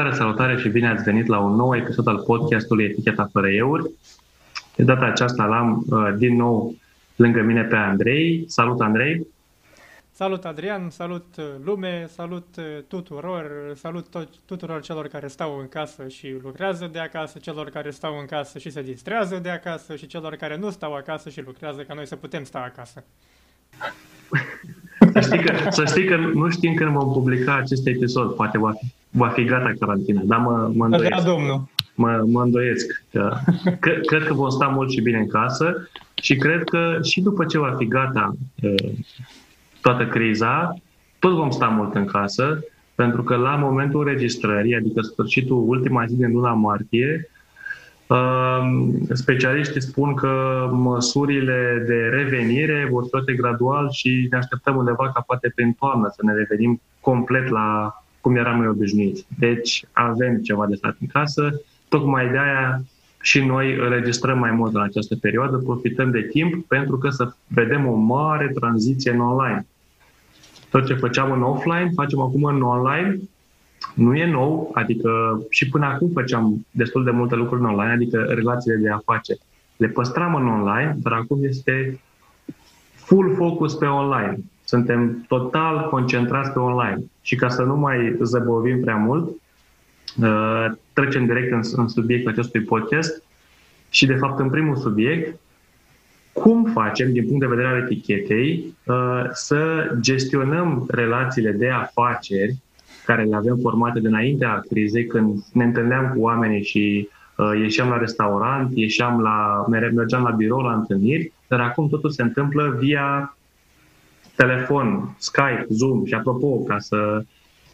Salutare, salutare și bine ați venit la un nou episod al podcastului Eticheta fără euri. De data aceasta l-am uh, din nou lângă mine pe Andrei. Salut, Andrei! Salut, Adrian! Salut, uh, lume! Salut uh, tuturor! Salut to- tuturor celor care stau în casă și lucrează de acasă, celor care stau în casă și se distrează de acasă și celor care nu stau acasă și lucrează ca noi să putem sta acasă. Să știi că, să știi că nu știm când vom publica acest episod. Poate va fi, va fi gata carantina, dar mă, mă îndoiesc. domnul. Mă, mă îndoiesc. Că, că, cred că vom sta mult și bine în casă și cred că și după ce va fi gata toată criza, tot vom sta mult în casă, pentru că la momentul registrării, adică sfârșitul, ultima zi din luna martie, Specialiștii spun că măsurile de revenire vor fi gradual și ne așteptăm undeva ca poate prin toamnă să ne revenim complet la cum eram noi obișnuiți. Deci avem ceva de stat în casă, tocmai de aia și noi înregistrăm mai mult în această perioadă, profităm de timp pentru că să vedem o mare tranziție în online. Tot ce făceam în offline, facem acum în online nu e nou, adică și până acum făceam destul de multe lucruri în online, adică relațiile de afaceri. Le păstram în online, dar acum este full focus pe online. Suntem total concentrați pe online. Și ca să nu mai zăbovim prea mult, uh, trecem direct în, în subiectul acestui podcast și, de fapt, în primul subiect, cum facem, din punct de vedere al etichetei, uh, să gestionăm relațiile de afaceri care le avem formate dinaintea crizei, când ne întâlneam cu oamenii și uh, ieșeam la restaurant, ieșeam la, mergeam la birou, la întâlniri, dar acum totul se întâmplă via telefon, Skype, Zoom și apropo, ca să,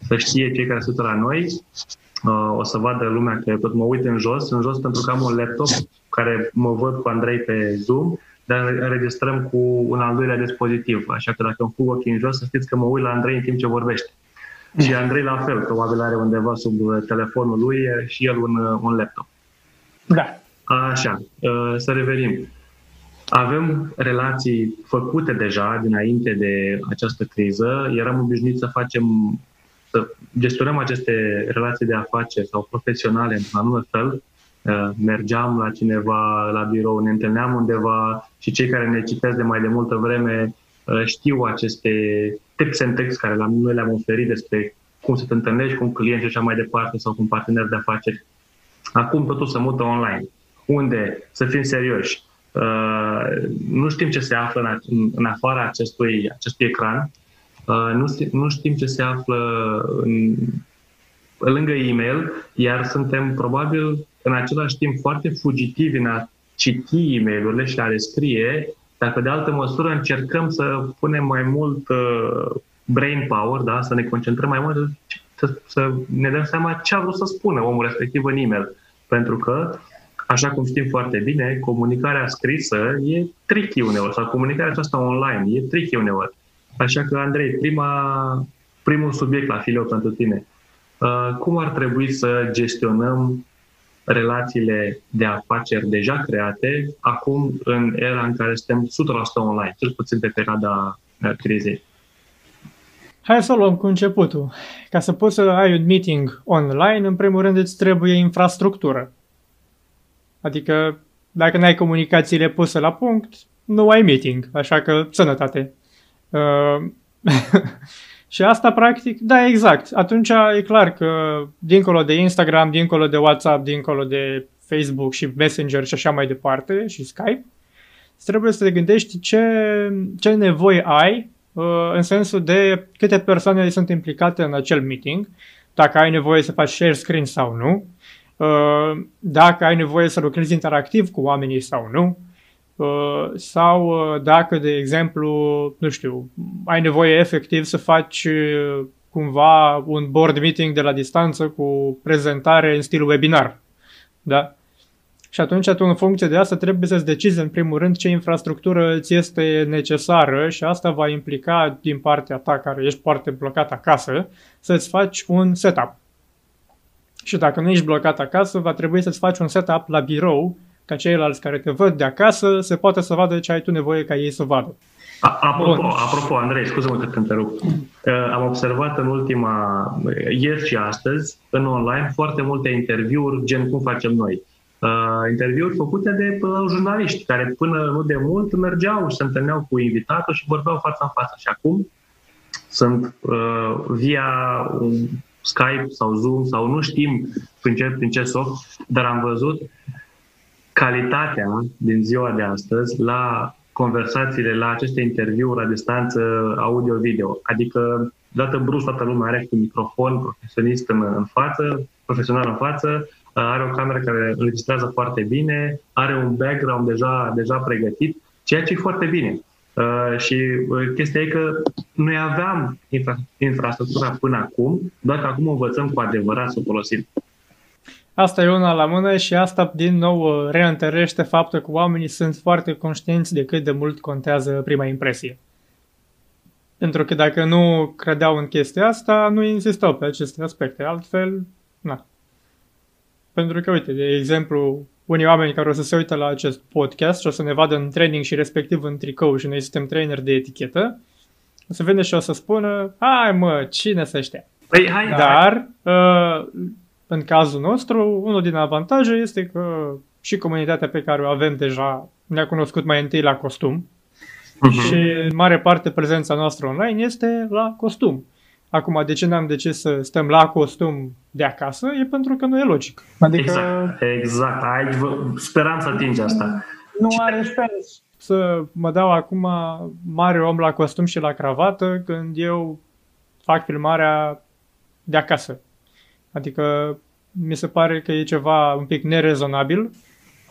să știe cei care sunt la noi, uh, o să vadă lumea că tot mă uit în jos, în jos pentru că am un laptop care mă văd cu Andrei pe Zoom, dar înregistrăm cu un al doilea dispozitiv. Așa că dacă îmi fug ochii în jos, să știți că mă uit la Andrei în timp ce vorbește. Și Andrei la fel, probabil are undeva sub uh, telefonul lui și el un, uh, un laptop. Da. Așa, uh, să revenim. Avem relații făcute deja dinainte de această criză. Eram obișnuiți să facem, să gestionăm aceste relații de afaceri sau profesionale într-un anume fel. Mergeam la cineva la birou, ne întâlneam undeva și cei care ne citesc de mai de multă vreme știu aceste tips and tricks care noi le-am oferit despre cum să te întâlnești cu un client și așa mai departe sau cu un partener de afaceri. Acum totul se mută online. Unde? Să fim serioși. Uh, nu știm ce se află în, în afara acestui, acestui ecran. Uh, nu, nu știm ce se află în, lângă e-mail, iar suntem probabil în același timp foarte fugitivi în a citi e mail și a le scrie dar pe de altă măsură încercăm să punem mai mult uh, brain power, da? să ne concentrăm mai mult, să, să ne dăm seama ce a vrut să spună omul respectiv în e-mail. Pentru că, așa cum știm foarte bine, comunicarea scrisă e tricky uneori, sau comunicarea aceasta online e tricky uneori. Așa că, Andrei, prima, primul subiect la fileu pentru tine. Uh, cum ar trebui să gestionăm relațiile de afaceri deja create, acum în era în care suntem 100% online, cel puțin pe perioada uh, crizei. Hai să luăm cu începutul. Ca să poți să ai un meeting online, în primul rând îți trebuie infrastructură. Adică, dacă n-ai comunicațiile puse la punct, nu ai meeting, așa că sănătate. Uh, Și asta, practic, da, exact. Atunci e clar că, dincolo de Instagram, dincolo de WhatsApp, dincolo de Facebook și Messenger și așa mai departe, și Skype, trebuie să te gândești ce, ce nevoie ai uh, în sensul de câte persoane sunt implicate în acel meeting, dacă ai nevoie să faci share screen sau nu, uh, dacă ai nevoie să lucrezi interactiv cu oamenii sau nu, Uh, sau uh, dacă, de exemplu, nu știu, ai nevoie efectiv să faci uh, cumva un board meeting de la distanță cu prezentare în stil webinar. Da? Și atunci tu, în funcție de asta, trebuie să-ți decizi în primul rând ce infrastructură ți este necesară și asta va implica din partea ta, care ești foarte blocat acasă, să-ți faci un setup. Și dacă nu ești blocat acasă, va trebui să-ți faci un setup la birou ca ceilalți care te văd de acasă se poate să vadă ce ai tu nevoie ca ei să vadă. Apropo, apropo, Andrei, scuză-mă că te întrerup. Uh, am observat în ultima, ieri și astăzi, în online, foarte multe interviuri, gen cum facem noi. Uh, interviuri făcute de uh, jurnaliști, care până nu de mult mergeau și se întâlneau cu invitatul și vorbeau față în față. Și acum sunt uh, via Skype sau Zoom sau nu știm prin ce, prin ce soft, dar am văzut calitatea din ziua de astăzi la conversațiile, la aceste interviuri la distanță audio-video. Adică, dată brusc, toată lumea are un microfon profesionist în, în față, profesional în față, are o cameră care înregistrează foarte bine, are un background deja, deja pregătit, ceea ce e foarte bine. Uh, și uh, chestia e că noi aveam infra- infrastructura până acum, doar că acum învățăm cu adevărat să o folosim. Asta e una la mână și asta din nou uh, reîntărește faptul că oamenii sunt foarte conștienți de cât de mult contează prima impresie. Pentru că dacă nu credeau în chestia asta, nu insistau pe aceste aspecte. Altfel, na. Pentru că, uite, de exemplu, unii oameni care o să se uită la acest podcast și o să ne vadă în training și respectiv în tricou și noi suntem trainer de etichetă, o să vină și o să spună, hai mă, cine să știa? Păi, hai, Dar, uh, în cazul nostru, unul din avantaje este că și comunitatea pe care o avem deja ne-a cunoscut mai întâi la costum uh-huh. și în mare parte prezența noastră online este la costum. Acum, de ce n-am de ce să stăm la costum de acasă? E pentru că nu e logic. Adică... Exact, exact. Aici vă... speram să atingi asta. Nu are sens să mă dau acum mare om la costum și la cravată când eu fac filmarea de acasă. Adică mi se pare că e ceva un pic nerezonabil.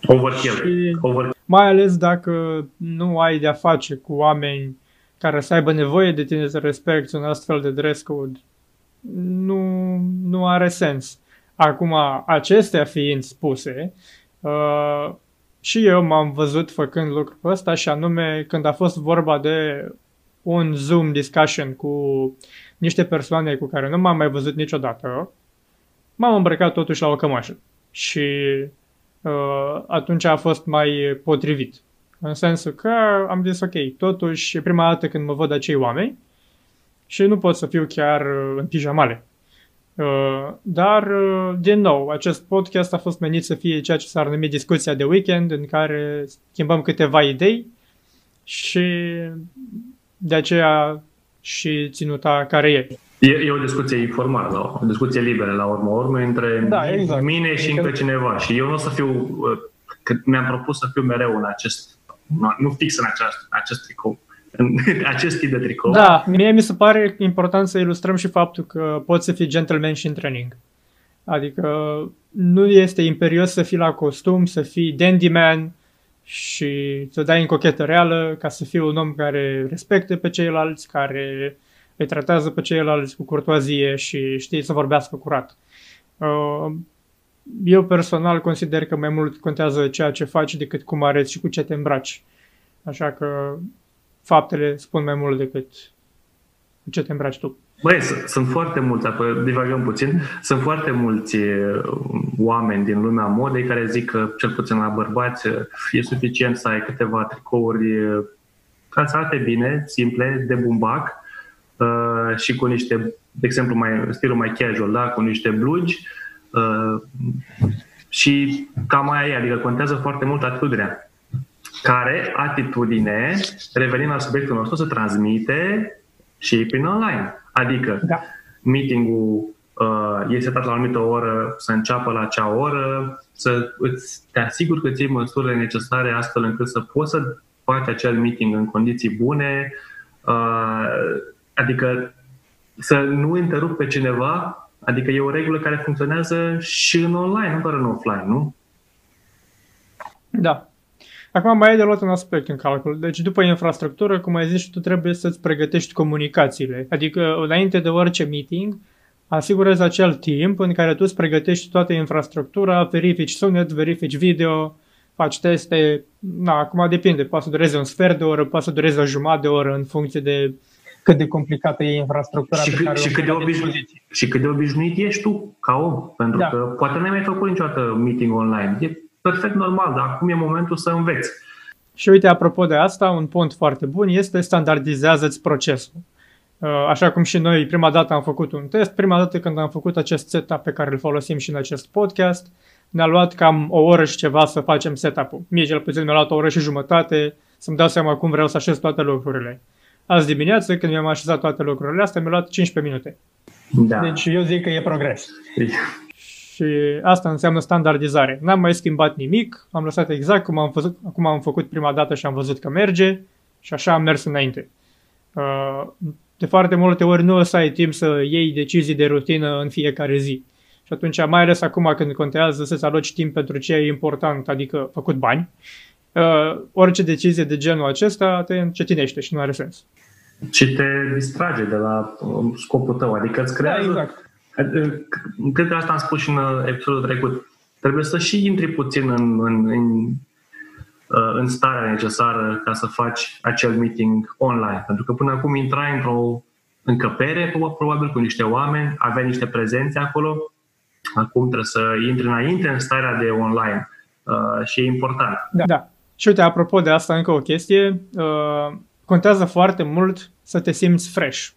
Overkill. Overkill. Mai ales dacă nu ai de-a face cu oameni care să aibă nevoie de tine să respecti un astfel de dress code, nu, nu are sens. Acum, acestea fiind spuse, uh, și eu m-am văzut făcând lucrul ăsta și anume când a fost vorba de un Zoom discussion cu niște persoane cu care nu m-am mai văzut niciodată, m-am îmbrăcat totuși la o cămașă și uh, atunci a fost mai potrivit. În sensul că am zis, ok, totuși e prima dată când mă văd acei oameni și nu pot să fiu chiar uh, în pijamale. Uh, dar, uh, din nou, acest podcast a fost menit să fie ceea ce s-ar numi discuția de weekend, în care schimbăm câteva idei și de aceea și ținuta care e. E, e o discuție informală, o discuție liberă la urmă urmă între da, exact. mine și încă cineva. Și eu nu o să fiu, că mi-am propus să fiu mereu în acest nu fix în acest, acest tricou, în acest tip de tricou. Da, mie mi se pare important să ilustrăm și faptul că poți să fii gentleman și în training. Adică nu este imperios să fii la costum, să fii dandy man și să dai în cochetă reală ca să fii un om care respecte pe ceilalți, care îi tratează pe ceilalți cu curtoazie și știi să vorbească curat. Uh, eu personal consider că mai mult contează ceea ce faci decât cum arăți și cu ce te îmbraci. Așa că faptele spun mai mult decât cu ce te îmbraci tu. Băi, sunt foarte mulți, apoi divagăm puțin, sunt foarte mulți oameni din lumea modei care zic că, cel puțin la bărbați, e suficient să ai câteva tricouri calțate bine, simple, de bumbac și cu niște, de exemplu, mai, stilul mai casual, da? cu niște blugi, Uh, și cam aia e, adică contează foarte mult atitudinea. Care atitudine, revenind la subiectul nostru, se transmite și prin online. Adică da. meeting-ul uh, este setat la o anumită oră, să înceapă la acea oră, să îți, te asiguri că ții măsurile necesare astfel încât să poți să faci acel meeting în condiții bune, uh, adică să nu întrerupi pe cineva Adică e o regulă care funcționează și în online, nu doar în offline, nu? Da. Acum mai e de luat un aspect în calcul. Deci după infrastructură, cum ai zis, tu trebuie să-ți pregătești comunicațiile. Adică înainte de orice meeting, asigurezi acel timp în care tu îți pregătești toată infrastructura, verifici sunet, verifici video, faci teste. Na, acum depinde, poate să dureze un sfert de oră, poate să dureze o jumătate de oră în funcție de cât de complicată e infrastructura și pe cât, care și cât de obișnuit, Și cât de obișnuit ești tu ca om, pentru da. că poate n-ai mai făcut niciodată meeting online. E perfect normal, dar acum e momentul să înveți. Și uite, apropo de asta, un punct foarte bun este standardizează-ți procesul. Uh, așa cum și noi prima dată am făcut un test, prima dată când am făcut acest setup pe care îl folosim și în acest podcast, ne-a luat cam o oră și ceva să facem setup-ul. Mie cel puțin mi-a luat o oră și jumătate să-mi dau seama cum vreau să așez toate lucrurile. Azi dimineață, când mi-am așezat toate lucrurile astea, mi-a luat 15 minute. Da. Deci eu zic că e progres. Și asta înseamnă standardizare. N-am mai schimbat nimic, am lăsat exact cum am, făcut, cum am făcut prima dată și am văzut că merge și așa am mers înainte. Uh, de foarte multe ori nu o să ai timp să iei decizii de rutină în fiecare zi. Și atunci, mai ales acum când contează să-ți aloci timp pentru ce e important, adică făcut bani, uh, orice decizie de genul acesta te încetinește și nu are sens. Și te distrage de la um, scopul tău, adică îți creează... Da, exact. Cred că asta am spus și în uh, episodul trecut. Trebuie să și intri puțin în, în, în, uh, în starea necesară ca să faci acel meeting online. Pentru că până acum intrai într-o încăpere, probabil cu niște oameni, aveai niște prezențe acolo, acum trebuie să intri înainte în starea de online uh, și e important. Da. da. Și uite, apropo de asta, încă o chestie, uh, contează foarte mult să te simți fresh.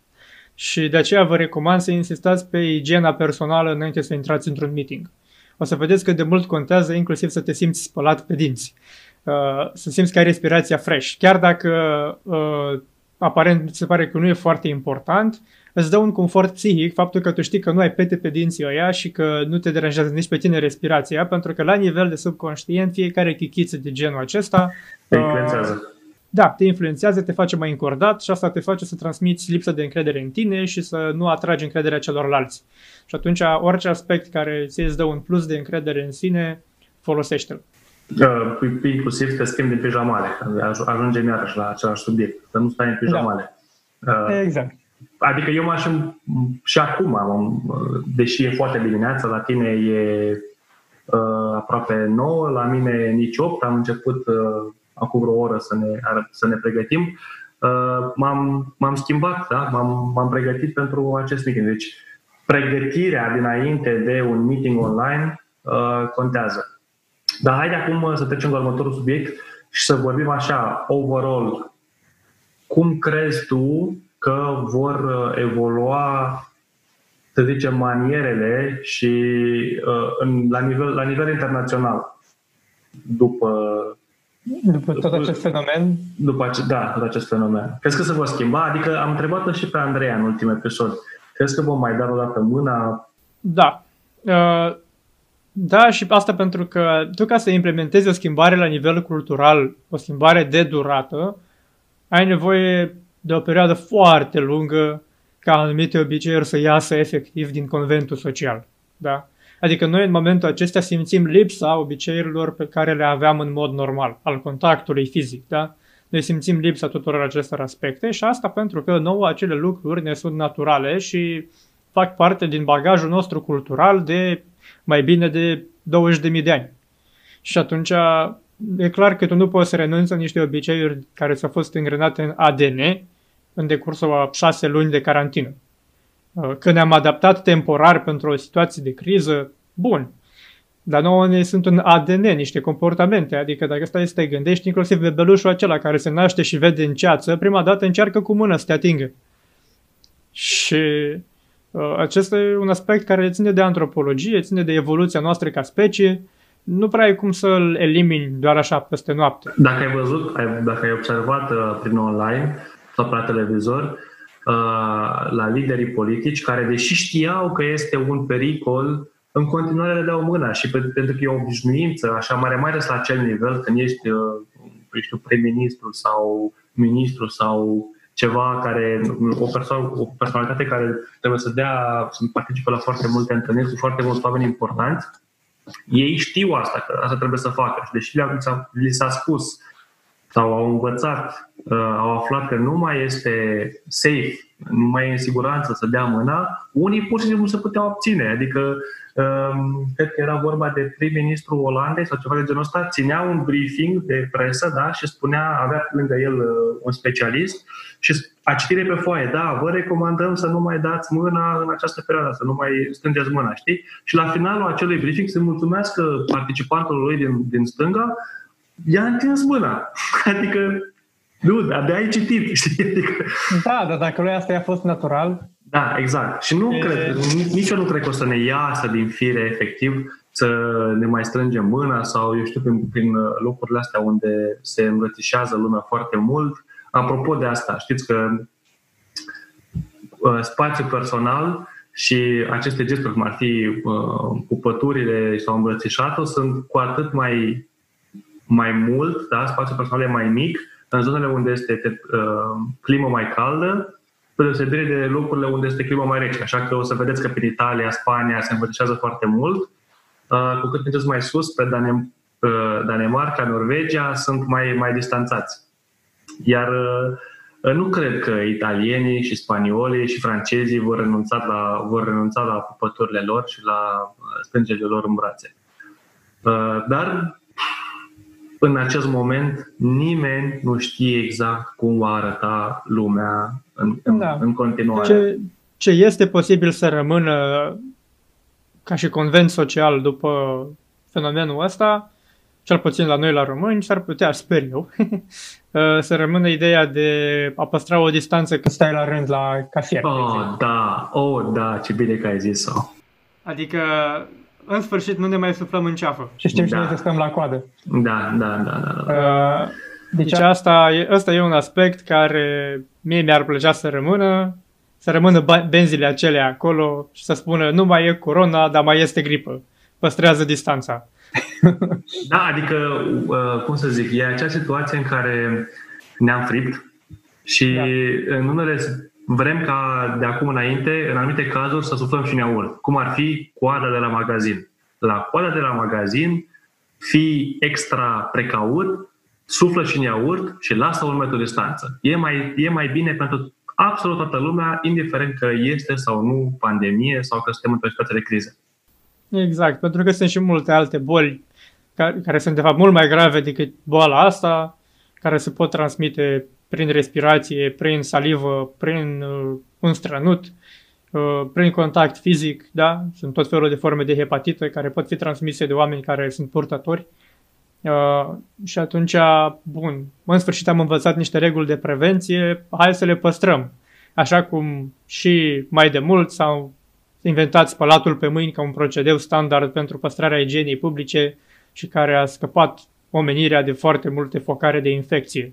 Și de aceea vă recomand să insistați pe igiena personală înainte să intrați într-un meeting. O să vedeți că de mult contează inclusiv să te simți spălat pe dinți. Uh, să simți că ai respirația fresh. Chiar dacă uh, aparent se pare că nu e foarte important, îți dă un confort psihic faptul că tu știi că nu ai pete pe dinții ăia și că nu te deranjează nici pe tine respirația, pentru că la nivel de subconștient fiecare chichiță de genul acesta te influențează. Uh, da, te influențează, te face mai încordat și asta te face să transmiți lipsă de încredere în tine și să nu atragi încrederea celorlalți. Și atunci orice aspect care ți îți dă un plus de încredere în sine, folosește-l. Uh, inclusiv te schimbi din pijamale. Ajungem iarăși la același subiect. Să nu stai în pijamale. Da. Uh, exact. Adică eu m-aș și acum, deși e foarte dimineața, la tine e uh, aproape 9, la mine nici 8, am început uh, acum vreo oră să ne, să ne pregătim. Uh, m-am, m-am schimbat, da? m-am, m-am pregătit pentru acest meeting. Deci pregătirea dinainte de un meeting online uh, contează. Dar haide acum să trecem la următorul subiect și să vorbim așa, overall, cum crezi tu că vor uh, evolua, să zicem, manierele și uh, în, la, nivel, la nivel internațional după după tot acest fenomen? După ace- da, tot acest fenomen. Crezi că se vor schimba? Adică am întrebat-o și pe Andreea în ultimul episod. Crezi că vom mai da o dată mâna? Da. Uh, da, și asta pentru că tu ca să implementezi o schimbare la nivel cultural, o schimbare de durată, ai nevoie de o perioadă foarte lungă ca anumite obiceiuri să iasă efectiv din conventul social. Da? Adică noi în momentul acesta simțim lipsa obiceiurilor pe care le aveam în mod normal, al contactului fizic. Da? Noi simțim lipsa tuturor acestor aspecte și asta pentru că nouă acele lucruri ne sunt naturale și fac parte din bagajul nostru cultural de mai bine de 20.000 de ani. Și atunci e clar că tu nu poți să renunți la niște obiceiuri care ți-au fost îngrenate în ADN în decursul a șase luni de carantină. Uh, că ne-am adaptat temporar pentru o situație de criză, bun. Dar nouă ne sunt un ADN, niște comportamente. Adică dacă stai să te gândești, inclusiv bebelușul acela care se naște și vede în ceață, prima dată încearcă cu mână să te atingă. Și uh, acesta e un aspect care ține de antropologie, ține de evoluția noastră ca specie. Nu prea ai cum să-l elimini doar așa peste noapte. Dacă ai văzut, ai, dacă ai observat uh, prin online sau pe televizor, Uh, la liderii politici care, deși știau că este un pericol, în continuare le dau mâna și pentru că e o obișnuință, așa mare, mai ales la acel nivel, când ești, uh, știu, prim-ministru sau ministru sau ceva care, o, perso- o personalitate care trebuie să dea, să participe la foarte multe întâlniri cu foarte mulți oameni importanți, ei știu asta, că asta trebuie să facă. Și deși li s-a spus sau au învățat, uh, au aflat că nu mai este safe, nu mai e în siguranță să dea mâna, unii pur și simplu se puteau obține. Adică, um, cred că era vorba de prim-ministru Olandei sau ceva de genul ăsta, ținea un briefing de presă da, și spunea, avea lângă el uh, un specialist și a citire pe foaie, da, vă recomandăm să nu mai dați mâna în această perioadă, să nu mai strângeți mâna, știi? Și la finalul acelui briefing se mulțumească participantului din, din stânga i-a întins mâna. Adică, nu, abia ai citit, știi? Adică... Da, dar dacă lui asta i-a fost natural... Da, exact. Și nu e... cred, nici eu nu cred că o să ne iasă din fire efectiv să ne mai strângem mâna sau, eu știu, prin, prin locurile astea unde se îmbrățișează lumea foarte mult. Apropo de asta, știți că uh, spațiu personal și aceste gesturi, cum ar fi uh, pupăturile sau îmbrățișatul, sunt cu atât mai, mai mult, da? spațiul personal e mai mic, în zonele unde este uh, climă mai caldă, pe deosebire de locurile unde este climă mai rece. Așa că o să vedeți că prin Italia, Spania se îmbrățișează foarte mult, uh, cu cât mergeți mai sus, pe Danem- uh, Danemarca, Norvegia, sunt mai, mai distanțați. Iar uh, nu cred că italienii și spaniolii și francezii vor renunța la, vor renunța la pupăturile lor și la uh, strângerile lor în brațe. Uh, dar în acest moment nimeni nu știe exact cum va arăta lumea în, da. în continuare. Ce, ce este posibil să rămână ca și convent social după fenomenul ăsta cel puțin la noi la români, s-ar putea, sper eu, uh, să rămână ideea de a păstra o distanță când stai la rând la casier. Oh, da, oh, da, ce bine că ai zis-o. Adică, în sfârșit, nu ne mai suflăm în ceafă. Și știm da. și noi să stăm la coadă. Da, da, da. da, da. Uh, deci, deci asta, e, asta e un aspect care mie mi-ar plăcea să rămână, să rămână benzile acelea acolo și să spună nu mai e corona, dar mai este gripă. Păstrează distanța. Da, adică, uh, cum să zic, e acea situație în care ne-am fript și da. în unele vrem ca de acum înainte, în anumite cazuri, să suflăm și neaurt. Cum ar fi coada de la magazin. La coada de la magazin, fii extra precaut, suflă și neaurt și lasă un metru distanță. E mai, e mai bine pentru absolut toată lumea, indiferent că este sau nu pandemie sau că suntem într-o situație de criză. Exact, pentru că sunt și multe alte boli care, care sunt de fapt mult mai grave decât boala asta, care se pot transmite prin respirație, prin salivă, prin uh, un strănut, uh, prin contact fizic, da? Sunt tot felul de forme de hepatită care pot fi transmise de oameni care sunt purtători. Uh, și atunci, bun, în sfârșit am învățat niște reguli de prevenție, hai să le păstrăm. Așa cum și mai de mult s-au inventat spălatul pe mâini ca un procedeu standard pentru păstrarea igienei publice și care a scăpat omenirea de foarte multe focare de infecție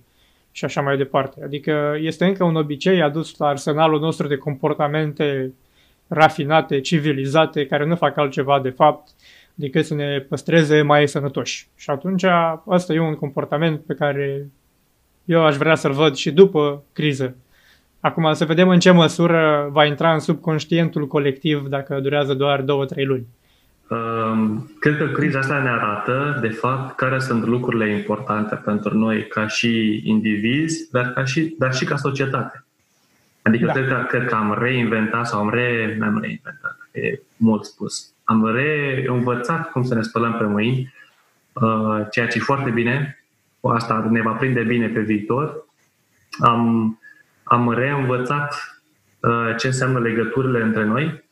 și așa mai departe. Adică este încă un obicei adus la arsenalul nostru de comportamente rafinate, civilizate, care nu fac altceva de fapt decât să ne păstreze mai sănătoși. Și atunci ăsta e un comportament pe care eu aș vrea să-l văd și după criză. Acum să vedem în ce măsură va intra în subconștientul colectiv dacă durează doar 2-3 luni. Um, cred că criza asta ne arată, de fapt, care sunt lucrurile importante pentru noi ca și indivizi, dar, ca și, dar și ca societate. Adică da. cred, că, cred că am reinventat sau am, re, am reinventat, e mult spus. Am reînvățat cum să ne spălăm pe mâini, uh, ceea ce e foarte bine. Asta ne va prinde bine pe viitor. Am am reînvățat uh, ce înseamnă legăturile între noi.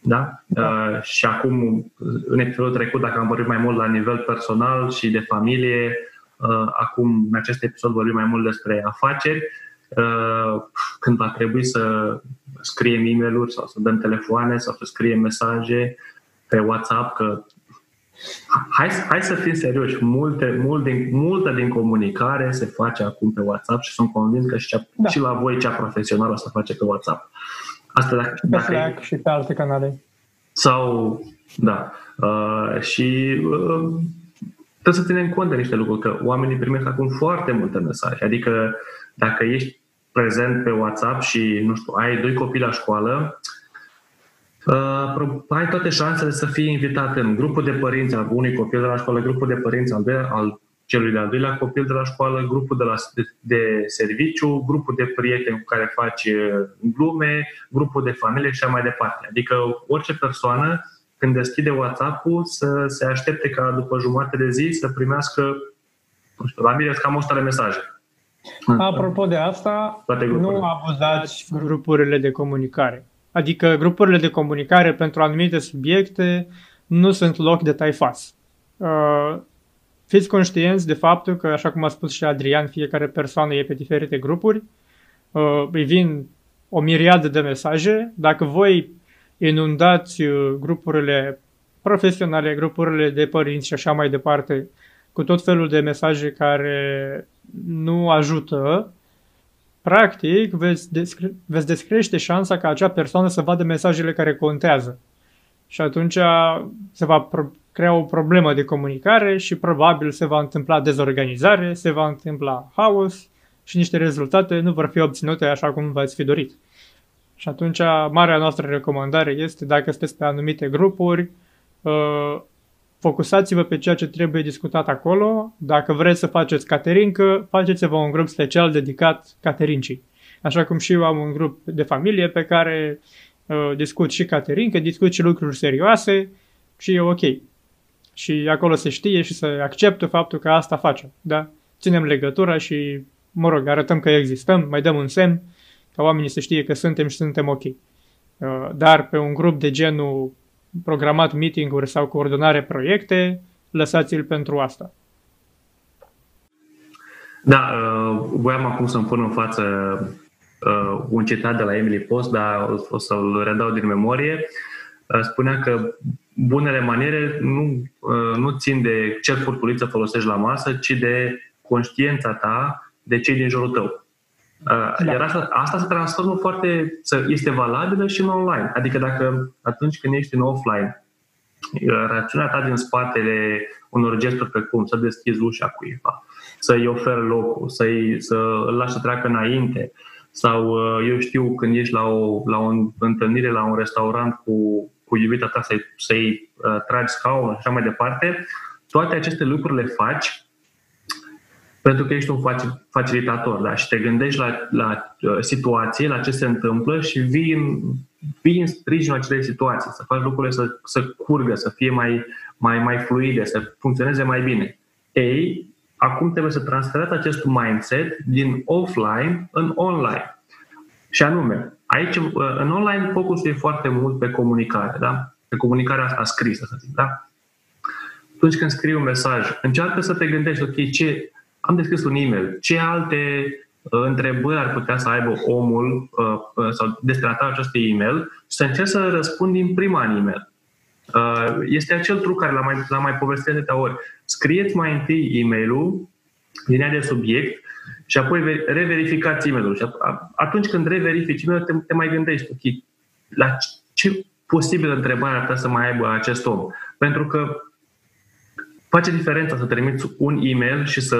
Da? da. Uh, și acum, în episodul trecut, dacă am vorbit mai mult la nivel personal și de familie, uh, acum, în acest episod, vorbim mai mult despre afaceri. Uh, când va trebui să scriem e mail sau să dăm telefoane sau să scriem mesaje pe WhatsApp, că Hai, hai să fim serioși. Multe, mult din, multă din comunicare se face acum pe WhatsApp și sunt convins că și, cea, da. și la voi cea profesională o să face pe WhatsApp. Asta dacă, și pe dacă Slack e... și pe alte canale. Sau, da. Uh, și uh, trebuie să ținem cont de niște lucruri, că oamenii primesc acum foarte multe mesaje. Adică dacă ești prezent pe WhatsApp și, nu știu, ai doi copii la școală, Uh, ai toate șansele să fii invitat în grupul de părinți al unui copil de la școală, grupul de părinți al, de, al celui de-al doilea copil de la școală, grupul de, la, de, de serviciu, grupul de prieteni cu care faci uh, glume, grupul de familie și așa mai departe. Adică orice persoană, când deschide WhatsApp-ul, să se aștepte ca după jumătate de zi să primească, nu știu, la mine cam 100 de mesaje. Apropo de asta, nu abuzați grupurile de comunicare. Adică grupurile de comunicare pentru anumite subiecte nu sunt loc de taifas. Uh, fiți conștienți de faptul că, așa cum a spus și Adrian, fiecare persoană e pe diferite grupuri, uh, îi vin o miriadă de mesaje. Dacă voi inundați uh, grupurile profesionale, grupurile de părinți și așa mai departe, cu tot felul de mesaje care nu ajută, practic veți, descre- veți descrește șansa ca acea persoană să vadă mesajele care contează. Și atunci se va pro- crea o problemă de comunicare și probabil se va întâmpla dezorganizare, se va întâmpla haos și niște rezultate nu vor fi obținute așa cum v-ați fi dorit. Și atunci, marea noastră recomandare este, dacă sunteți pe anumite grupuri, uh, focusați-vă pe ceea ce trebuie discutat acolo. Dacă vreți să faceți caterincă, faceți-vă un grup special dedicat caterincii. Așa cum și eu am un grup de familie pe care uh, discut și caterincă, discut și lucruri serioase și e ok. Și acolo se știe și se acceptă faptul că asta facem. Da? Ținem legătura și, mă rog, arătăm că existăm, mai dăm un semn ca oamenii să știe că suntem și suntem ok. Uh, dar pe un grup de genul programat meeting-uri sau coordonare proiecte, lăsați-l pentru asta. Da, uh, voiam acum să-mi pun în față uh, un citat de la Emily Post, dar o să-l redau din memorie. Spunea că bunele maniere nu, nu țin de ce furculiță folosești la masă, ci de conștiința ta de cei din jurul tău. Da. Iar asta, asta se transformă foarte, este valabilă și în online. Adică dacă atunci când ești în offline, rațiunea ta din spatele unor gesturi precum să deschizi ușa cuiva, să-i oferi locul, să-i, să îl lași să treacă înainte, sau eu știu când ești la o, la o întâlnire la un restaurant cu, cu iubita ta să-i, să-i uh, tragi scaunul și așa mai departe, toate aceste lucruri le faci pentru că ești un facilitator da? și te gândești la, la uh, situație, la ce se întâmplă și vii în, vii în sprijinul acelei situații, să faci lucrurile să, să curgă, să fie mai, mai, mai fluide, să funcționeze mai bine. Ei, acum trebuie să transferați acest mindset din offline în online. Și anume, aici, uh, în online, focusul e foarte mult pe comunicare, da? pe comunicarea asta scrisă, să zic. Da? Atunci când scrii un mesaj, încearcă să te gândești, ok, ce, am deschis un e-mail. Ce alte uh, întrebări ar putea să aibă omul uh, uh, sau destinatarul acestui e-mail și să încerc să răspund din prima în e-mail. Uh, este acel truc care l-am mai, l-am mai povestit de ori. Scrieți mai întâi e-mailul, linia de subiect, și apoi reverificați e-mailul. Și atunci când reverifici e te, te mai gândești, ok, la ce posibilă întrebare ar putea să mai aibă acest om? Pentru că face diferența să trimiți un e-mail și să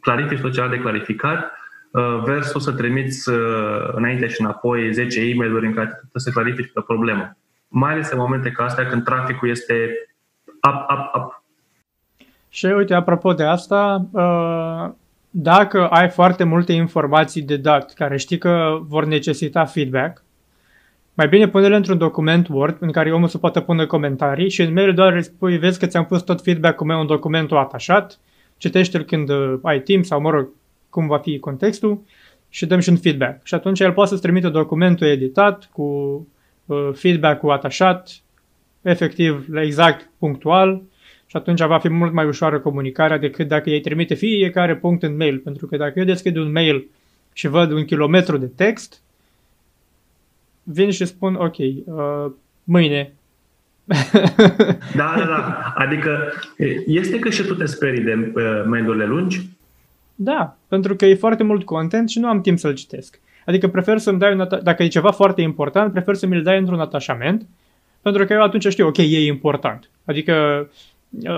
clarifici tot ce are de clarificat uh, versus să trimiți uh, înainte și înapoi 10 e mail în care trebuie să clarifici o problemă. Mai ales în momente ca astea când traficul este up, up, up. Și uite, apropo de asta, uh, dacă ai foarte multe informații de dat care știi că vor necesita feedback, mai bine pune-le într-un document Word în care omul să poată pune comentarii și în mail doar îi spui, vezi că ți-am pus tot feedback-ul meu în documentul atașat, citește-l când uh, ai timp sau, mă rog, cum va fi contextul și dăm și un feedback. Și atunci el poate să-ți trimite documentul editat cu uh, feedback-ul atașat, efectiv, la exact punctual și atunci va fi mult mai ușoară comunicarea decât dacă ei trimite fiecare punct în mail. Pentru că dacă eu deschid un mail și văd un kilometru de text, vin și spun, ok, uh, mâine. da, da, da. Adică este că și tu te sperii de uh, mail lungi? Da, pentru că e foarte mult content și nu am timp să-l citesc. Adică prefer să-mi dai un dacă e ceva foarte important, prefer să mi-l dai într-un atașament, pentru că eu atunci știu, ok, e important. Adică uh,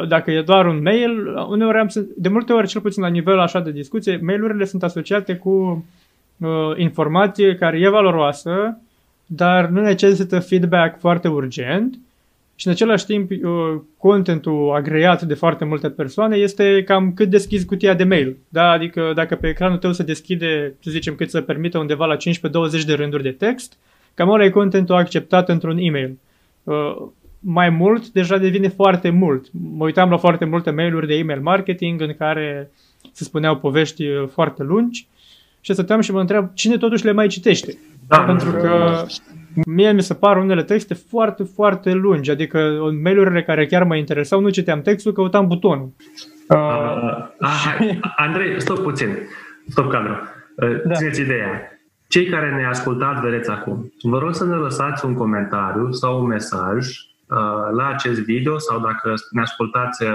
dacă e doar un mail, uneori am, de multe ori, cel puțin la nivel așa de discuție, mailurile sunt asociate cu uh, informație care e valoroasă, dar nu necesită feedback foarte urgent și în același timp uh, contentul agreat de foarte multe persoane este cam cât deschizi cutia de mail. Da? Adică dacă pe ecranul tău se deschide, să zicem, cât să permită undeva la 15-20 de rânduri de text, cam ăla e contentul acceptat într-un e-mail. Uh, mai mult deja devine foarte mult. Mă uitam la foarte multe mail-uri de email marketing în care se spuneau povești uh, foarte lungi și stăteam și mă întreb cine totuși le mai citește. Da, Pentru că Mie mi se par unele texte foarte, foarte lungi, adică în mail-urile care chiar mă interesau, nu citeam textul, căutam butonul. Uh, uh, uh, Andrei, stop puțin. Stop cadru. Uh, da. Țineți ideea. Cei care ne ascultați, vedeți acum, vă rog să ne lăsați un comentariu sau un mesaj uh, la acest video sau dacă ne ascultați, uh,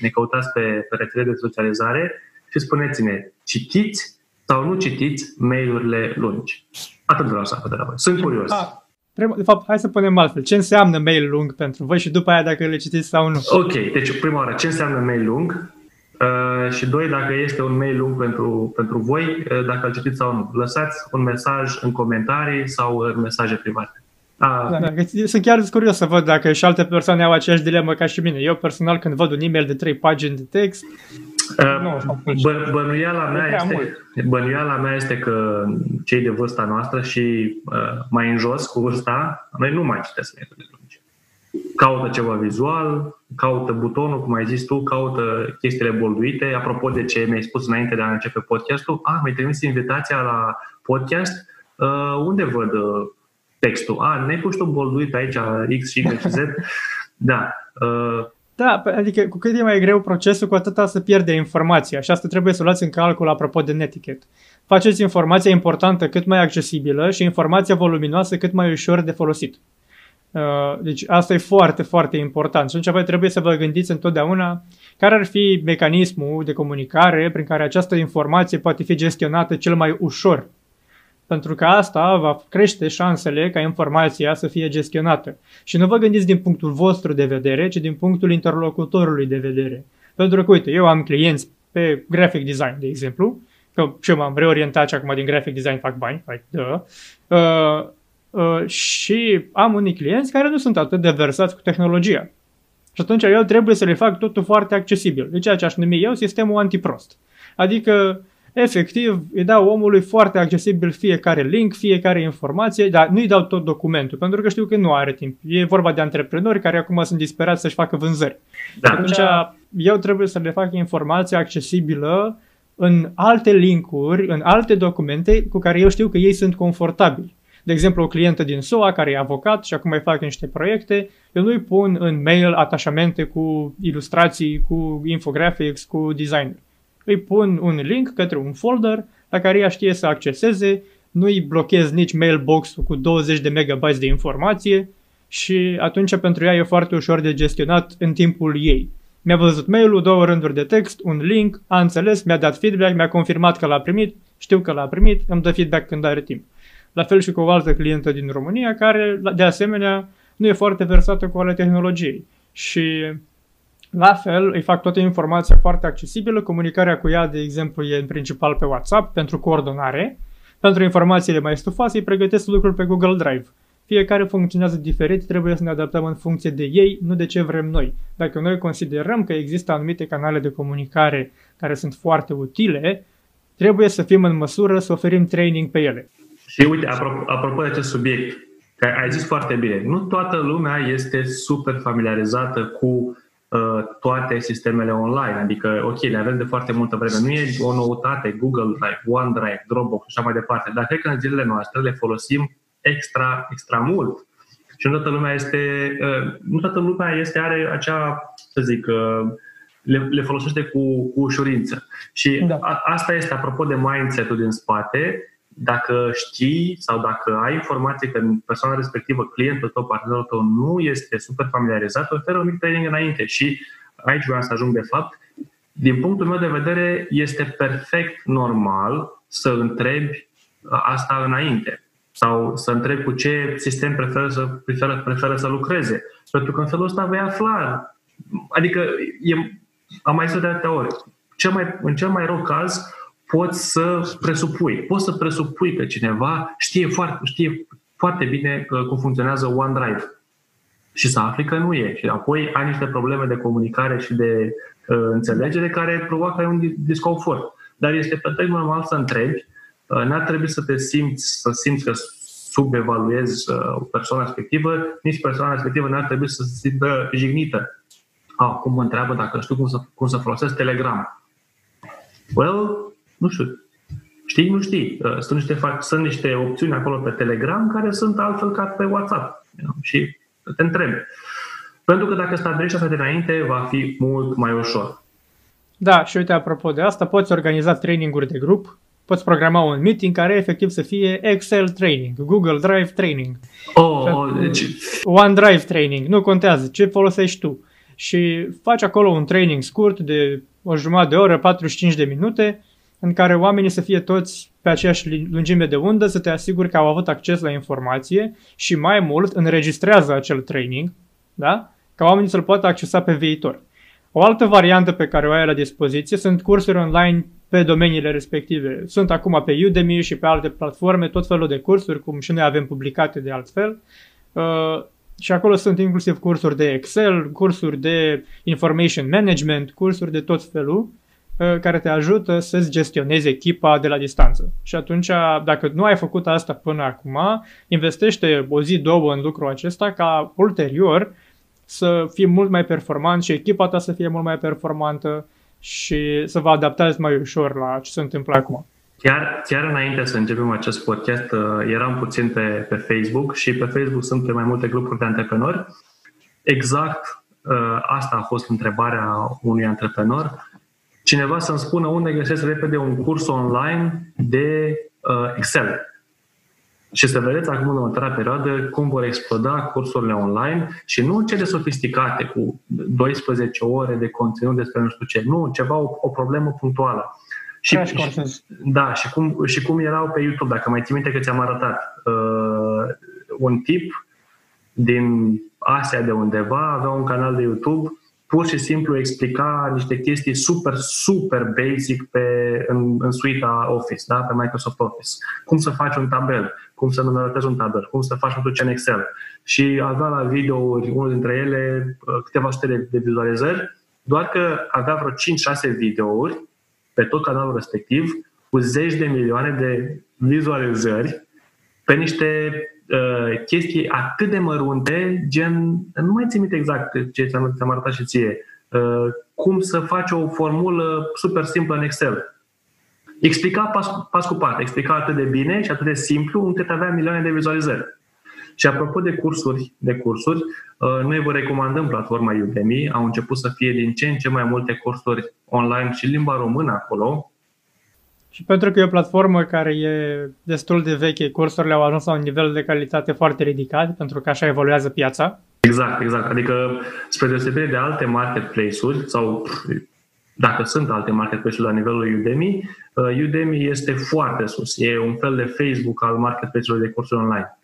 ne căutați pe, pe rețele de socializare și spuneți-ne, citiți sau nu citiți mail-urile lungi. Atât vreau să fac de la voi. Sunt curios. A, de fapt, hai să punem altfel. Ce înseamnă mail lung pentru voi și după aia dacă le citiți sau nu? Ok, deci prima oară, ce înseamnă mail lung? Uh, și doi, dacă este un mail lung pentru, pentru voi, uh, dacă îl citiți sau nu. Lăsați un mesaj în comentarii sau în mesaje private. A... Da, da, sunt chiar curios să văd dacă și alte persoane au aceeași dilemă ca și mine. Eu personal când văd un e-mail de trei pagini de text, Bă, bănuiala, mea este, bănuiala mea este că cei de vârsta noastră și uh, mai în jos cu vârsta, noi nu mai citesc mail de lungi. Caută ceva vizual, caută butonul, cum ai zis tu, caută chestiile bolduite. Apropo de ce mi-ai spus înainte de a începe podcastul, ah, mi-ai trimis invitația la podcast, uh, unde văd uh, textul? Ah, ne-ai pus tu bolduit aici, X, Y și Z? Da. Uh, da, adică cu cât e mai greu procesul, cu atâta să pierde informația și asta trebuie să o luați în calcul apropo de netiquette. Faceți informația importantă cât mai accesibilă și informația voluminoasă cât mai ușor de folosit. Uh, deci asta e foarte, foarte important. Și atunci trebuie să vă gândiți întotdeauna care ar fi mecanismul de comunicare prin care această informație poate fi gestionată cel mai ușor pentru că asta va crește șansele ca informația să fie gestionată. Și nu vă gândiți din punctul vostru de vedere, ci din punctul interlocutorului de vedere. Pentru că, uite, eu am clienți pe graphic design, de exemplu, că și eu m-am reorientat și acum din graphic design fac bani, like, da. Uh, uh, și am unii clienți care nu sunt atât de versați cu tehnologia. Și atunci eu trebuie să le fac totul foarte accesibil. De ceea ce aș numi eu sistemul antiprost. Adică efectiv îi dau omului foarte accesibil fiecare link, fiecare informație, dar nu îi dau tot documentul, pentru că știu că nu are timp. E vorba de antreprenori care acum sunt disperați să-și facă vânzări. Da. Atunci eu trebuie să le fac informația accesibilă în alte linkuri, în alte documente cu care eu știu că ei sunt confortabili. De exemplu, o clientă din SUA care e avocat și acum mai fac niște proiecte, eu nu-i pun în mail atașamente cu ilustrații, cu infographics, cu design îi pun un link către un folder la care ea știe să acceseze, nu îi blochez nici mailbox-ul cu 20 de megabytes de informație și atunci pentru ea e foarte ușor de gestionat în timpul ei. Mi-a văzut mailul, două rânduri de text, un link, a înțeles, mi-a dat feedback, mi-a confirmat că l-a primit, știu că l-a primit, îmi dă feedback când are timp. La fel și cu o altă clientă din România care, de asemenea, nu e foarte versată cu ale tehnologiei. Și la fel, îi fac toată informația foarte accesibilă, comunicarea cu ea, de exemplu, e în principal pe WhatsApp pentru coordonare. Pentru informațiile mai stufoase, îi pregătesc lucruri pe Google Drive. Fiecare funcționează diferit, trebuie să ne adaptăm în funcție de ei, nu de ce vrem noi. Dacă noi considerăm că există anumite canale de comunicare care sunt foarte utile, trebuie să fim în măsură să oferim training pe ele. Și uite, apropo, apropo de acest subiect, că ai zis foarte bine, nu toată lumea este super familiarizată cu Uh, toate sistemele online. Adică, ok, le avem de foarte multă vreme. Nu e o noutate Google Drive, OneDrive, Dropbox și așa mai departe, dar cred că în zilele noastre le folosim extra, extra mult. Și nu toată lumea este, uh, nu toată lumea este, are acea, să zic, uh, le, le folosește cu, cu ușurință. Și da. a, asta este, apropo de mindset-ul din spate, dacă știi sau dacă ai informație că persoana respectivă, clientul tău, partenerul tău nu este super familiarizat, oferă un mic training înainte și aici vreau să ajung de fapt. Din punctul meu de vedere, este perfect normal să întrebi asta înainte sau să întrebi cu ce sistem preferă să, preferă, preferă să lucreze. Pentru că în felul ăsta vei afla. Adică, e, am mai zis de atâtea ori, cel mai, în cel mai rău caz, poți să presupui. Poți să presupui că cineva știe foarte, știe foarte bine cum funcționează OneDrive și să afli că nu e. Și apoi ai niște probleme de comunicare și de uh, înțelegere care provoacă un disconfort. Dar este perfect normal să întrebi. Uh, n-ar trebui să te simți, să simți că subevaluezi uh, o persoană respectivă, nici persoana respectivă n-ar trebui să se simtă jignită. Acum mă întreabă dacă știu cum să, cum să folosesc Telegram. Well, nu știu, Știi, nu știi. Uh, sunt niște, sunt niște opțiuni acolo pe Telegram care sunt altfel ca pe WhatsApp. Și te întrebi. Pentru că dacă stabilești asta dinainte, va fi mult mai ușor. Da, și uite, apropo de asta, poți organiza traininguri de grup, poți programa un meeting care efectiv să fie Excel training, Google Drive training, oh, oh, deci... OneDrive training, nu contează, ce folosești tu. Și faci acolo un training scurt de o jumătate de oră, 45 de minute, în care oamenii să fie toți pe aceeași lungime de undă, să te asiguri că au avut acces la informație și mai mult înregistrează acel training, da? ca oamenii să-l poată accesa pe viitor. O altă variantă pe care o ai la dispoziție sunt cursuri online pe domeniile respective. Sunt acum pe Udemy și pe alte platforme tot felul de cursuri, cum și noi avem publicate de altfel. Uh, și acolo sunt inclusiv cursuri de Excel, cursuri de Information Management, cursuri de tot felul uh, care te ajută să-ți gestionezi echipa de la distanță. Și atunci, dacă nu ai făcut asta până acum, investește o zi, două în lucrul acesta ca ulterior să fii mult mai performant și echipa ta să fie mult mai performantă și să vă adaptați mai ușor la ce se întâmplă acum. Chiar, chiar înainte să începem acest podcast, uh, eram puțin pe, pe Facebook și pe Facebook sunt pe mai multe grupuri de antreprenori. Exact uh, asta a fost întrebarea unui antreprenor. Cineva să-mi spună unde găsesc repede un curs online de uh, Excel și să vedeți acum în următoarea perioadă cum vor exploda cursurile online și nu cele sofisticate cu 12 ore de conținut despre nu știu ce, nu, ceva, o, o problemă punctuală. Și, și, da, și cum, și cum erau pe YouTube, dacă mai ții minte că ți-am arătat. Uh, un tip din Asia de undeva avea un canal de YouTube pur și simplu explica niște chestii super, super basic pe, în, în suita Office, da? pe Microsoft Office. Cum să faci un tabel, cum să numeratezi un tabel, cum să faci un ce în Excel. Și avea la videouri, unul dintre ele, uh, câteva sute de, de vizualizări, doar că avea vreo 5-6 videouri pe tot canalul respectiv, cu zeci de milioane de vizualizări pe niște uh, chestii atât de mărunte, gen, nu mai țin minte exact ce ți-am, ți-am arătat și ție, uh, cum să faci o formulă super simplă în Excel. Explica pas, pas cu pas, explica atât de bine și atât de simplu încât avea milioane de vizualizări. Și apropo de cursuri, de cursuri, uh, noi vă recomandăm platforma Udemy. Au început să fie din ce în ce mai multe cursuri online și limba română acolo. Și pentru că e o platformă care e destul de veche, cursurile au ajuns la un nivel de calitate foarte ridicat, pentru că așa evoluează piața. Exact, exact. Adică, spre deosebire de alte marketplace-uri, sau dacă sunt alte marketplace-uri la nivelul Udemy, uh, Udemy este foarte sus. E un fel de Facebook al marketplace-urilor de cursuri online.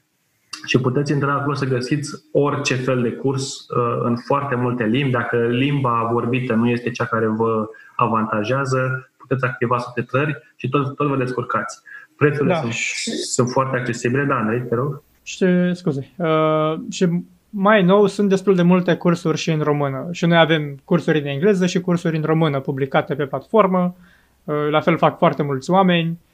Și puteți intra acolo să găsiți orice fel de curs uh, în foarte multe limbi. Dacă limba vorbită nu este cea care vă avantajează, puteți activa subtitrări și tot, tot vă descurcați. Prețurile da. sunt, sunt foarte accesibile. Da, Andrei, te rog. Și, scuze. Uh, și mai nou sunt destul de multe cursuri și în română. Și noi avem cursuri în engleză și cursuri în română publicate pe platformă. Uh, la fel fac foarte mulți oameni. Uh,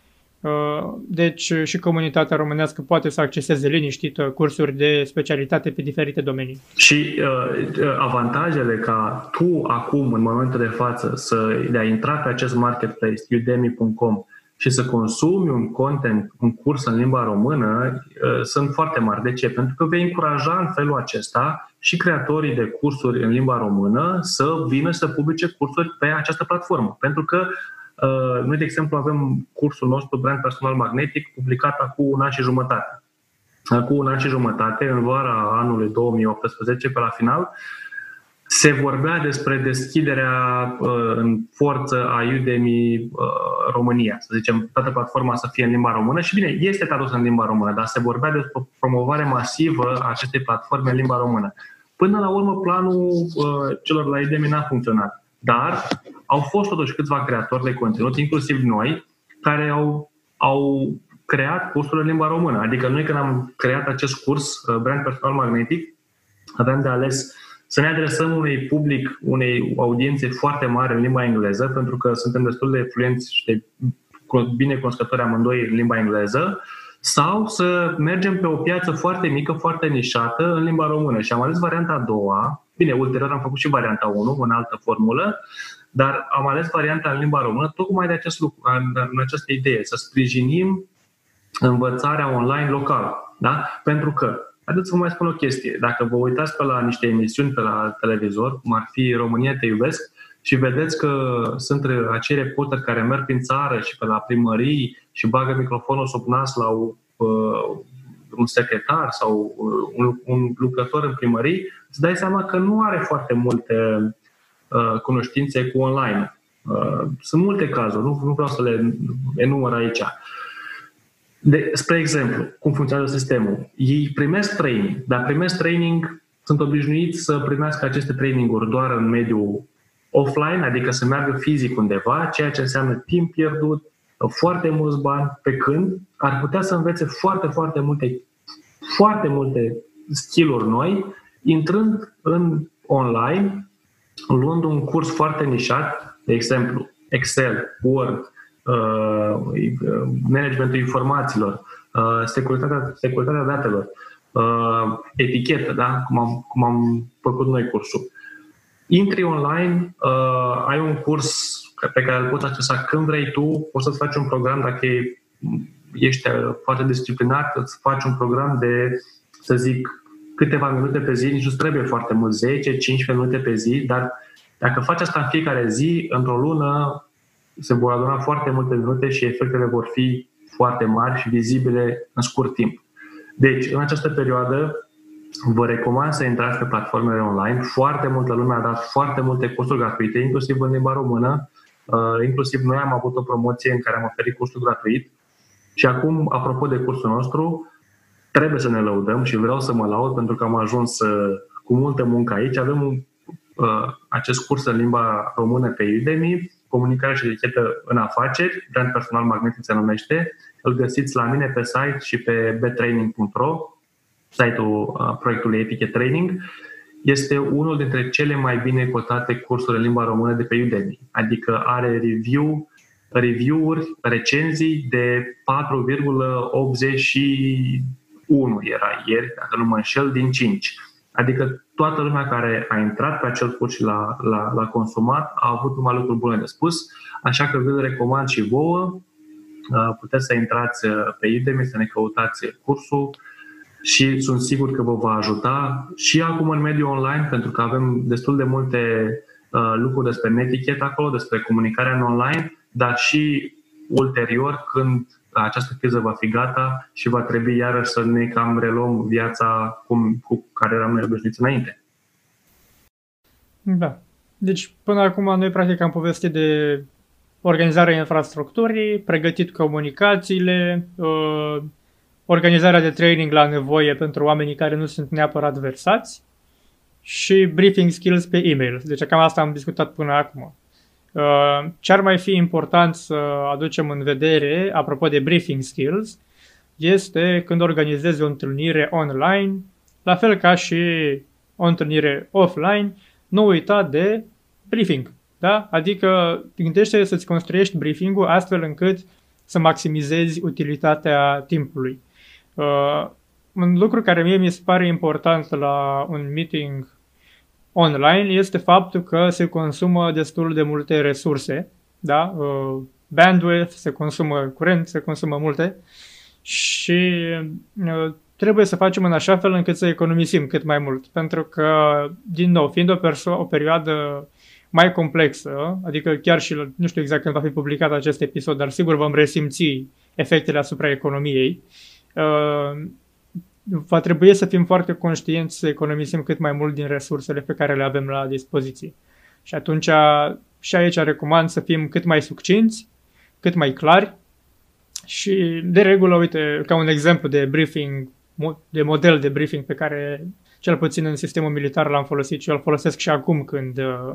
deci și comunitatea românească poate să acceseze liniștită cursuri de specialitate pe diferite domenii. Și uh, uh, avantajele ca tu acum, în momentul de față, să de a intra pe acest marketplace, udemy.com, și să consumi un content, un curs în limba română, uh, sunt foarte mari. De ce? Pentru că vei încuraja în felul acesta și creatorii de cursuri în limba română să vină să publice cursuri pe această platformă. Pentru că Uh, noi, de exemplu, avem cursul nostru Brand Personal Magnetic publicat acum un an și jumătate. Acum un an și jumătate, în vara anului 2018, pe la final, se vorbea despre deschiderea uh, în forță a Udemy uh, România, să zicem, toată platforma să fie în limba română și bine, este tradusă în limba română, dar se vorbea despre o promovare masivă a acestei platforme în limba română. Până la urmă, planul uh, celor la Udemy n-a funcționat. Dar au fost totuși câțiva creatori de conținut, inclusiv noi, care au, au creat cursul în limba română. Adică noi când am creat acest curs, uh, Brand Personal Magnetic, aveam de ales să ne adresăm unui public, unei audiențe foarte mari în limba engleză, pentru că suntem destul de fluenți și de bine cunoscători amândoi în limba engleză, sau să mergem pe o piață foarte mică, foarte nișată în limba română. Și am ales varianta a doua. Bine, ulterior am făcut și varianta 1, în altă formulă, Dar am ales varianta în limba română tocmai de acest lucru, în această idee, să sprijinim învățarea online locală. Da? Pentru că, haideți să vă mai spun o chestie, dacă vă uitați pe la niște emisiuni pe la televizor, cum ar fi România te iubesc, și vedeți că sunt acei reporteri care merg prin țară și pe la primării și bagă microfonul sub nas la uh, un secretar sau uh, un, un lucrător în primării, îți dai seama că nu are foarte multe uh, cunoștințe cu online. Uh, sunt multe cazuri, nu, nu vreau să le enumăr aici. De, spre exemplu, cum funcționează sistemul. Ei primesc training, dar primesc training, sunt obișnuiți să primească aceste traininguri doar în mediul offline, adică să meargă fizic undeva, ceea ce înseamnă timp pierdut, foarte mulți bani, pe când ar putea să învețe foarte, foarte multe, foarte multe skill-uri noi, intrând în online, luând un curs foarte nișat, de exemplu, Excel, Word, uh, managementul informațiilor, uh, securitatea, securitatea datelor, uh, etichetă, da? cum, am, cum am făcut noi cursul intri online, uh, ai un curs pe care îl poți accesa când vrei tu, poți să-ți faci un program dacă ești uh, foarte disciplinat, îți faci un program de, să zic, câteva minute pe zi, nici nu trebuie foarte mult, 10-15 minute pe zi, dar dacă faci asta în fiecare zi, într-o lună se vor aduna foarte multe minute și efectele vor fi foarte mari și vizibile în scurt timp. Deci, în această perioadă, Vă recomand să intrați pe platformele online. Foarte multă lume a dat foarte multe cursuri gratuite, inclusiv în limba română. Uh, inclusiv noi am avut o promoție în care am oferit cursul gratuit. Și acum, apropo de cursul nostru, trebuie să ne lăudăm și vreau să mă laud pentru că am ajuns uh, cu multă muncă aici. Avem un, uh, acest curs în limba română pe Udemy, comunicare și etichetă în afaceri, brand personal magnetic se numește. Îl găsiți la mine pe site și pe betraining.ro site-ul proiectului Etiquette Training, este unul dintre cele mai bine cotate cursuri în limba română de pe Udemy. Adică are review, review-uri, recenzii de 4,81 era ieri, dacă nu mă înșel, din 5. Adică toată lumea care a intrat pe acel curs și l-a, l-a, l-a consumat a avut numai lucruri bune de spus, așa că vă recomand și vouă. Puteți să intrați pe Udemy, să ne căutați cursul și sunt sigur că vă va ajuta și acum în mediul online, pentru că avem destul de multe uh, lucruri despre netichet acolo, despre comunicarea în online, dar și ulterior, când această criză va fi gata și va trebui iarăși să ne cam reluăm viața cum, cu care eram noi obișnuiți înainte. Da. Deci, până acum, noi practic am povestit de organizarea infrastructurii, pregătit comunicațiile, uh, organizarea de training la nevoie pentru oamenii care nu sunt neapărat versați și briefing skills pe e-mail. Deci cam asta am discutat până acum. Uh, ce ar mai fi important să aducem în vedere, apropo de briefing skills, este când organizezi o întâlnire online, la fel ca și o întâlnire offline, nu uita de briefing. Da? Adică gândește să-ți construiești briefing-ul astfel încât să maximizezi utilitatea timpului. Uh, un lucru care mie mi se pare important la un meeting online este faptul că se consumă destul de multe resurse, da? Uh, bandwidth, se consumă curent, se consumă multe și uh, trebuie să facem în așa fel încât să economisim cât mai mult, pentru că, din nou, fiind o, perso- o perioadă mai complexă, adică chiar și, nu știu exact când va fi publicat acest episod, dar sigur vom resimți efectele asupra economiei, uh, Uh, va trebui să fim foarte conștienți să economisim cât mai mult din resursele pe care le avem la dispoziție. Și atunci și aici recomand să fim cât mai succinți, cât mai clari și de regulă, uite, ca un exemplu de briefing, de model de briefing pe care cel puțin în sistemul militar l-am folosit și îl folosesc și acum când, uh,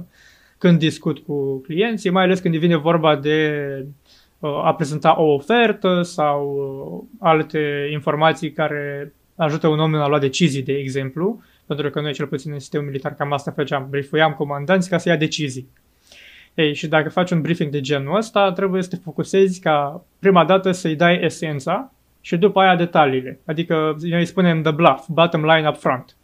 când discut cu clienții, mai ales când vine vorba de a prezenta o ofertă sau uh, alte informații care ajută un om în a lua decizii, de exemplu, pentru că noi, cel puțin în sistemul militar, cam asta făceam, briefuiam comandanți ca să ia decizii. Ei, și dacă faci un briefing de genul ăsta, trebuie să te focusezi ca prima dată să-i dai esența și după aia detaliile. Adică noi spunem the bluff, bottom line up front.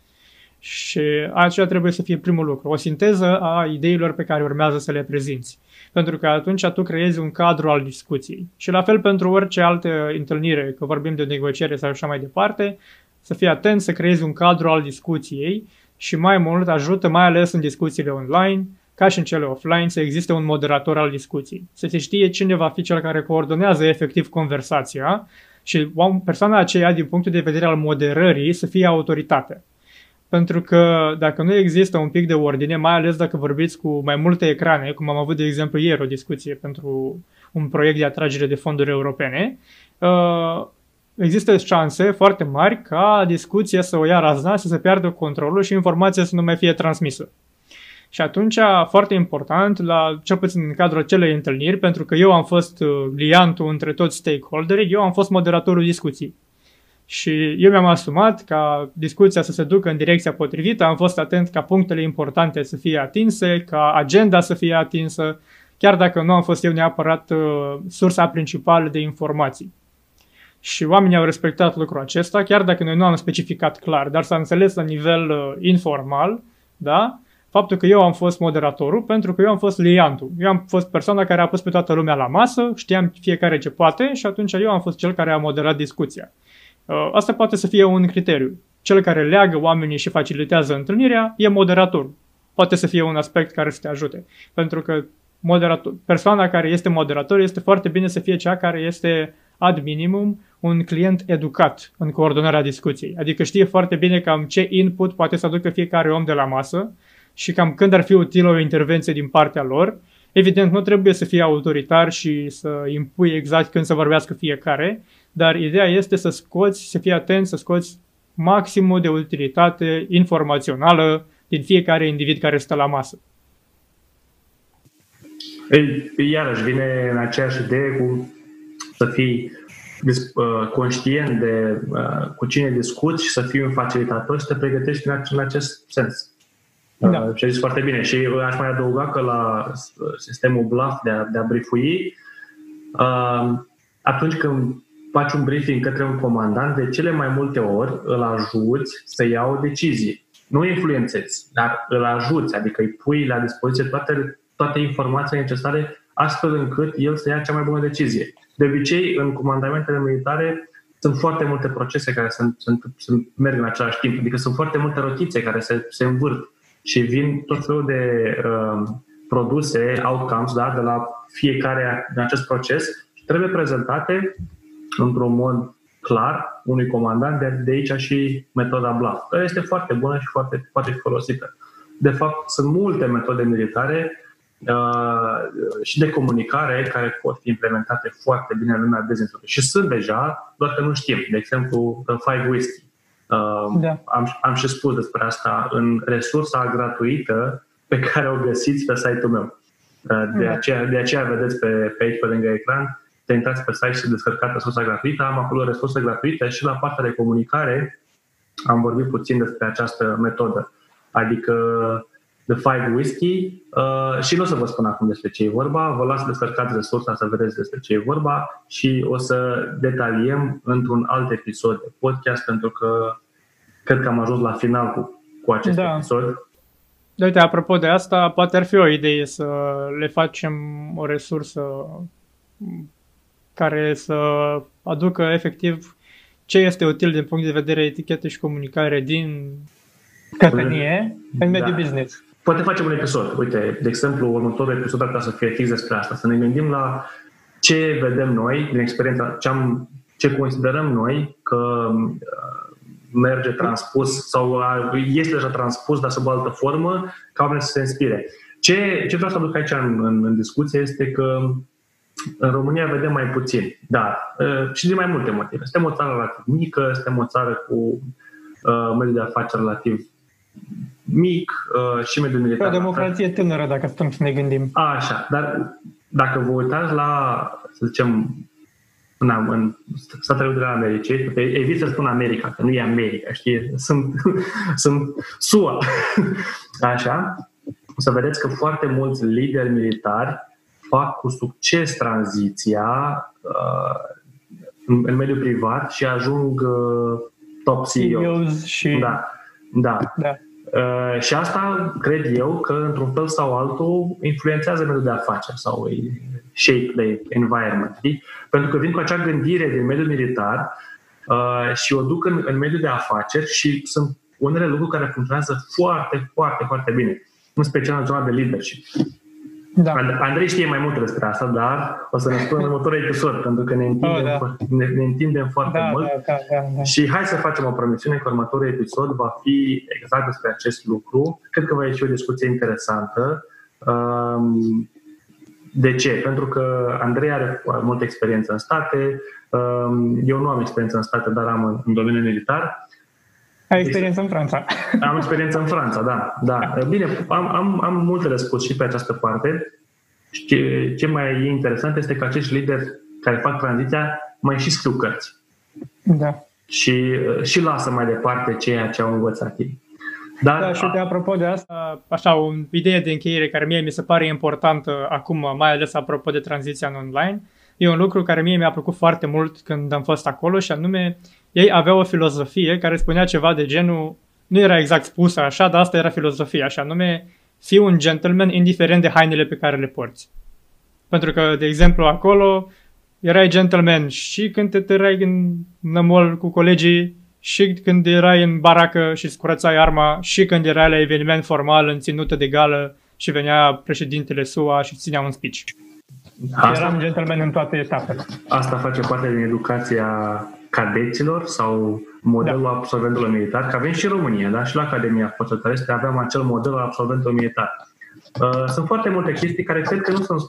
Și aceea trebuie să fie primul lucru, o sinteză a ideilor pe care urmează să le prezinți. Pentru că atunci tu creezi un cadru al discuției. Și la fel pentru orice altă întâlnire, că vorbim de negociere sau așa mai departe, să fii atent să creezi un cadru al discuției și mai mult ajută, mai ales în discuțiile online, ca și în cele offline, să existe un moderator al discuției. Să se știe cine va fi cel care coordonează efectiv conversația și persoana aceea, din punctul de vedere al moderării, să fie autoritate. Pentru că dacă nu există un pic de ordine, mai ales dacă vorbiți cu mai multe ecrane, cum am avut de exemplu ieri o discuție pentru un proiect de atragere de fonduri europene, uh, există șanse foarte mari ca discuția să o ia razna, să se piardă controlul și informația să nu mai fie transmisă. Și atunci, foarte important, la cel puțin în cadrul acelei întâlniri, pentru că eu am fost uh, liantul între toți stakeholderii, eu am fost moderatorul discuției. Și eu mi-am asumat ca discuția să se ducă în direcția potrivită, am fost atent ca punctele importante să fie atinse, ca agenda să fie atinsă, chiar dacă nu am fost eu neapărat uh, sursa principală de informații. Și oamenii au respectat lucrul acesta, chiar dacă noi nu am specificat clar, dar s-a înțeles la nivel uh, informal, da? faptul că eu am fost moderatorul pentru că eu am fost liantul. Eu am fost persoana care a pus pe toată lumea la masă, știam fiecare ce poate și atunci eu am fost cel care a moderat discuția. Uh, asta poate să fie un criteriu. Cel care leagă oamenii și facilitează întâlnirea e moderatorul. Poate să fie un aspect care să te ajute. Pentru că moderator, persoana care este moderator este foarte bine să fie cea care este ad minimum un client educat în coordonarea discuției. Adică știe foarte bine cam ce input poate să aducă fiecare om de la masă și cam când ar fi utilă o intervenție din partea lor. Evident, nu trebuie să fie autoritar și să impui exact când să vorbească fiecare, dar ideea este să scoți, să fii atent, să scoți maximul de utilitate informațională din fiecare individ care stă la masă. Iarăși vine în aceeași idee cu să fii uh, conștient de uh, cu cine discuți și să fii un facilitator și să te pregătești în acest sens. Da. Uh, și a zis foarte bine. Și aș mai adăuga că la sistemul BLAF de a, de a briefui, atunci când faci un briefing către un comandant, de cele mai multe ori îl ajuți să ia o decizie. Nu influențezi, dar îl ajuți, adică îi pui la dispoziție toate, toate informațiile necesare astfel încât el să ia cea mai bună decizie. De obicei, în comandamentele militare sunt foarte multe procese care sunt, sunt, sunt, merg în același timp, adică sunt foarte multe rotițe care se, se învârt și vin tot felul de uh, produse, outcomes, da, de la fiecare din acest proces și trebuie prezentate într-un mod clar unui comandant, de, de aici și metoda BLAF, care este foarte bună și foarte, foarte folosită. De fapt, sunt multe metode militare uh, și de comunicare care pot fi implementate foarte bine în lumea business Și sunt deja, doar că nu știm. De exemplu, Five Whisky. Uh, da. am, am și spus despre asta în resursa gratuită pe care o găsiți pe site-ul meu. Uh, de, da. aceea, de aceea vedeți pe, pe aici, pe lângă ecran, te intrați pe site și descărcați resursa gratuită. Am acolo resurse gratuite și la partea de comunicare am vorbit puțin despre această metodă. Adică The Five Whisky uh, și nu o să vă spun acum despre ce e vorba, vă las descărcați resursa să vedeți despre ce e vorba și o să detaliem într-un alt episod de podcast pentru că cred că am ajuns la final cu, cu acest da. episod. De uite, apropo de asta, poate ar fi o idee să le facem o resursă care să aducă efectiv ce este util din punct de vedere etichetă și comunicare din companie în mediul da. business. Poate facem un episod. Uite, de exemplu, următorul episod ar putea să fie fix despre asta. Să ne gândim la ce vedem noi din experiența, ce, am, ce considerăm noi că uh, merge transpus sau uh, este deja transpus, dar sub altă formă, ca oamenii să se inspire. Ce, ce vreau să aduc aici în, în, în discuție este că în România vedem mai puțin, dar uh, și din mai multe motive. Suntem o țară relativ mică, suntem o țară cu uh, mediul de afaceri relativ mic uh, și mediul militar. O democrație tânără, dacă stăm să ne gândim. A, așa, dar dacă vă uitați la, să zicem, în, în Statele Unite ale Americii, evit să spun America, că nu e America, știi? Sunt, sunt SUA. Așa, o să vedeți că foarte mulți lideri militari fac cu succes tranziția uh, în, în mediul privat și ajung uh, top CEOs. și... Da, da. da. Uh, și asta, cred eu, că într-un fel sau altul influențează mediul de afaceri sau shape the environment. Știi? Pentru că vin cu acea gândire din mediul militar uh, și o duc în, în mediul de afaceri și sunt unele lucruri care funcționează foarte, foarte, foarte bine, în special în zona de leadership. Da. Andrei știe mai mult despre asta, dar o să ne spun în următorul episod, pentru că ne întindem, oh, da. ne, ne întindem foarte da, mult. Da, da, da, da. Și hai să facem o promisiune că următorul episod va fi exact despre acest lucru. Cred că va ieși o discuție interesantă. Um, de ce? Pentru că Andrei are multă experiență în state, um, eu nu am experiență în state, dar am în domeniul militar ai experiență în Franța. Am experiență în Franța, da. da. Bine, am, am, am multe de spus și pe această parte. Și ce, ce mai e interesant este că acești lideri care fac tranziția mai și scriu cărți. Da. Și, și lasă mai departe ceea ce au învățat ei. Dar, da, și de apropo de asta, așa, o idee de încheiere care mie mi se pare importantă acum, mai ales apropo de tranziția în online, e un lucru care mie mi-a plăcut foarte mult când am fost acolo și anume ei aveau o filozofie care spunea ceva de genul, nu era exact spusă așa, dar asta era filozofia, așa nume, fii un gentleman indiferent de hainele pe care le porți. Pentru că, de exemplu, acolo erai gentleman și când te tărai în nămol cu colegii, și când erai în baracă și îți curățai arma, și când erai la eveniment formal în ținută de gală și venea președintele SUA și ținea un speech. Asta, Eram gentleman în toate etapele. Asta face parte din educația cadeților sau modelul da. absolventelor militar, că avem și în România, da? și la Academia Forțelor Terestre aveam acel model al absolventului militar. Uh, sunt foarte multe chestii care cred că nu sunt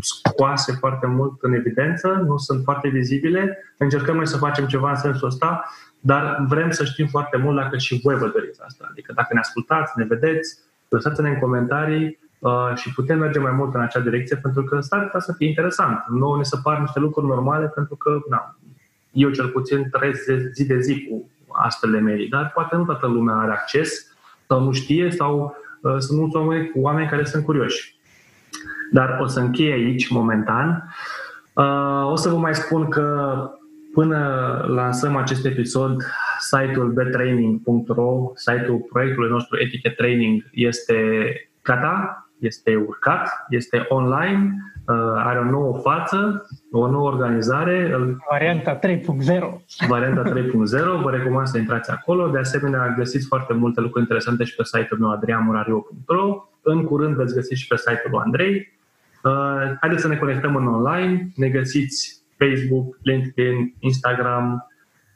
scoase foarte mult în evidență, nu sunt foarte vizibile. Încercăm noi să facem ceva în sensul ăsta, dar vrem să știm foarte mult dacă și voi vă doriți asta. Adică dacă ne ascultați, ne vedeți, lăsați-ne în comentarii uh, și putem merge mai mult în acea direcție pentru că s-ar putea să fie interesant. Nu ne se par niște lucruri normale pentru că na, eu cel puțin trăiesc zi de zi cu astfel de medii, dar poate nu toată lumea are acces sau nu știe sau uh, sunt mulți oameni cu oameni care sunt curioși. Dar o să închei aici momentan. Uh, o să vă mai spun că până lansăm acest episod, site-ul betraining.ro, site-ul proiectului nostru Etiquette Training este gata, este urcat, este online, uh, are o nouă față, o nouă organizare. Varianta 3.0. Varianta 3.0, vă recomand să intrați acolo. De asemenea, găsiți foarte multe lucruri interesante și pe site-ul meu adriamurario.ro. În curând veți găsi și pe site-ul lui Andrei. Uh, haideți să ne conectăm în online. Ne găsiți Facebook, LinkedIn, Instagram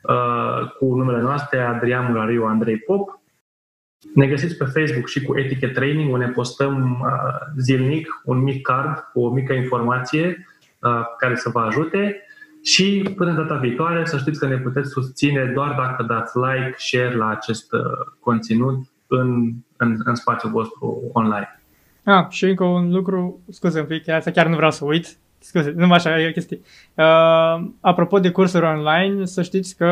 uh, cu numele noastre Adrian Murariu, Andrei Pop ne găsiți pe Facebook și cu Etiquette Training, unde postăm uh, zilnic un mic card cu o mică informație uh, care să vă ajute și până data viitoare să știți că ne puteți susține doar dacă dați like, share la acest uh, conținut în, în, în spațiul vostru online. Ah, și încă un lucru, scuze un pic, asta chiar nu vreau să uit, Scuze, nu așa, e o chestie. Uh, apropo de cursuri online, să știți că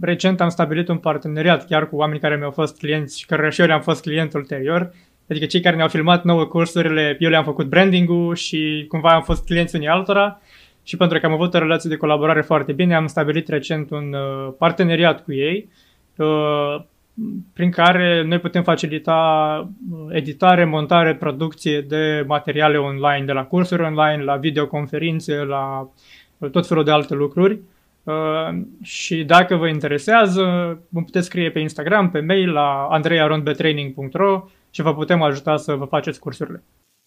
recent am stabilit un parteneriat chiar cu oameni care mi-au fost clienți și care și eu le-am fost client ulterior. Adică cei care ne-au filmat nouă cursurile, eu le-am făcut branding-ul și cumva am fost clienți unii altora. Și pentru că am avut o relație de colaborare foarte bine, am stabilit recent un uh, parteneriat cu ei. Uh, prin care noi putem facilita uh, editare, montare, producție de materiale online, de la cursuri online, la videoconferințe, la tot felul de alte lucruri. Uh, și dacă vă interesează, vă puteți scrie pe Instagram, pe mail, la andrearondbetraining.ro și vă putem ajuta să vă faceți cursurile.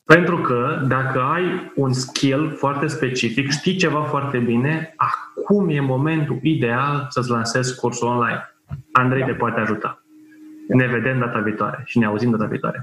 Pentru că dacă ai un skill foarte specific, știi ceva foarte bine, acum e momentul ideal să-ți lansezi cursul online. Andrei da. te poate ajuta. Ne vedem data viitoare și ne auzim data viitoare.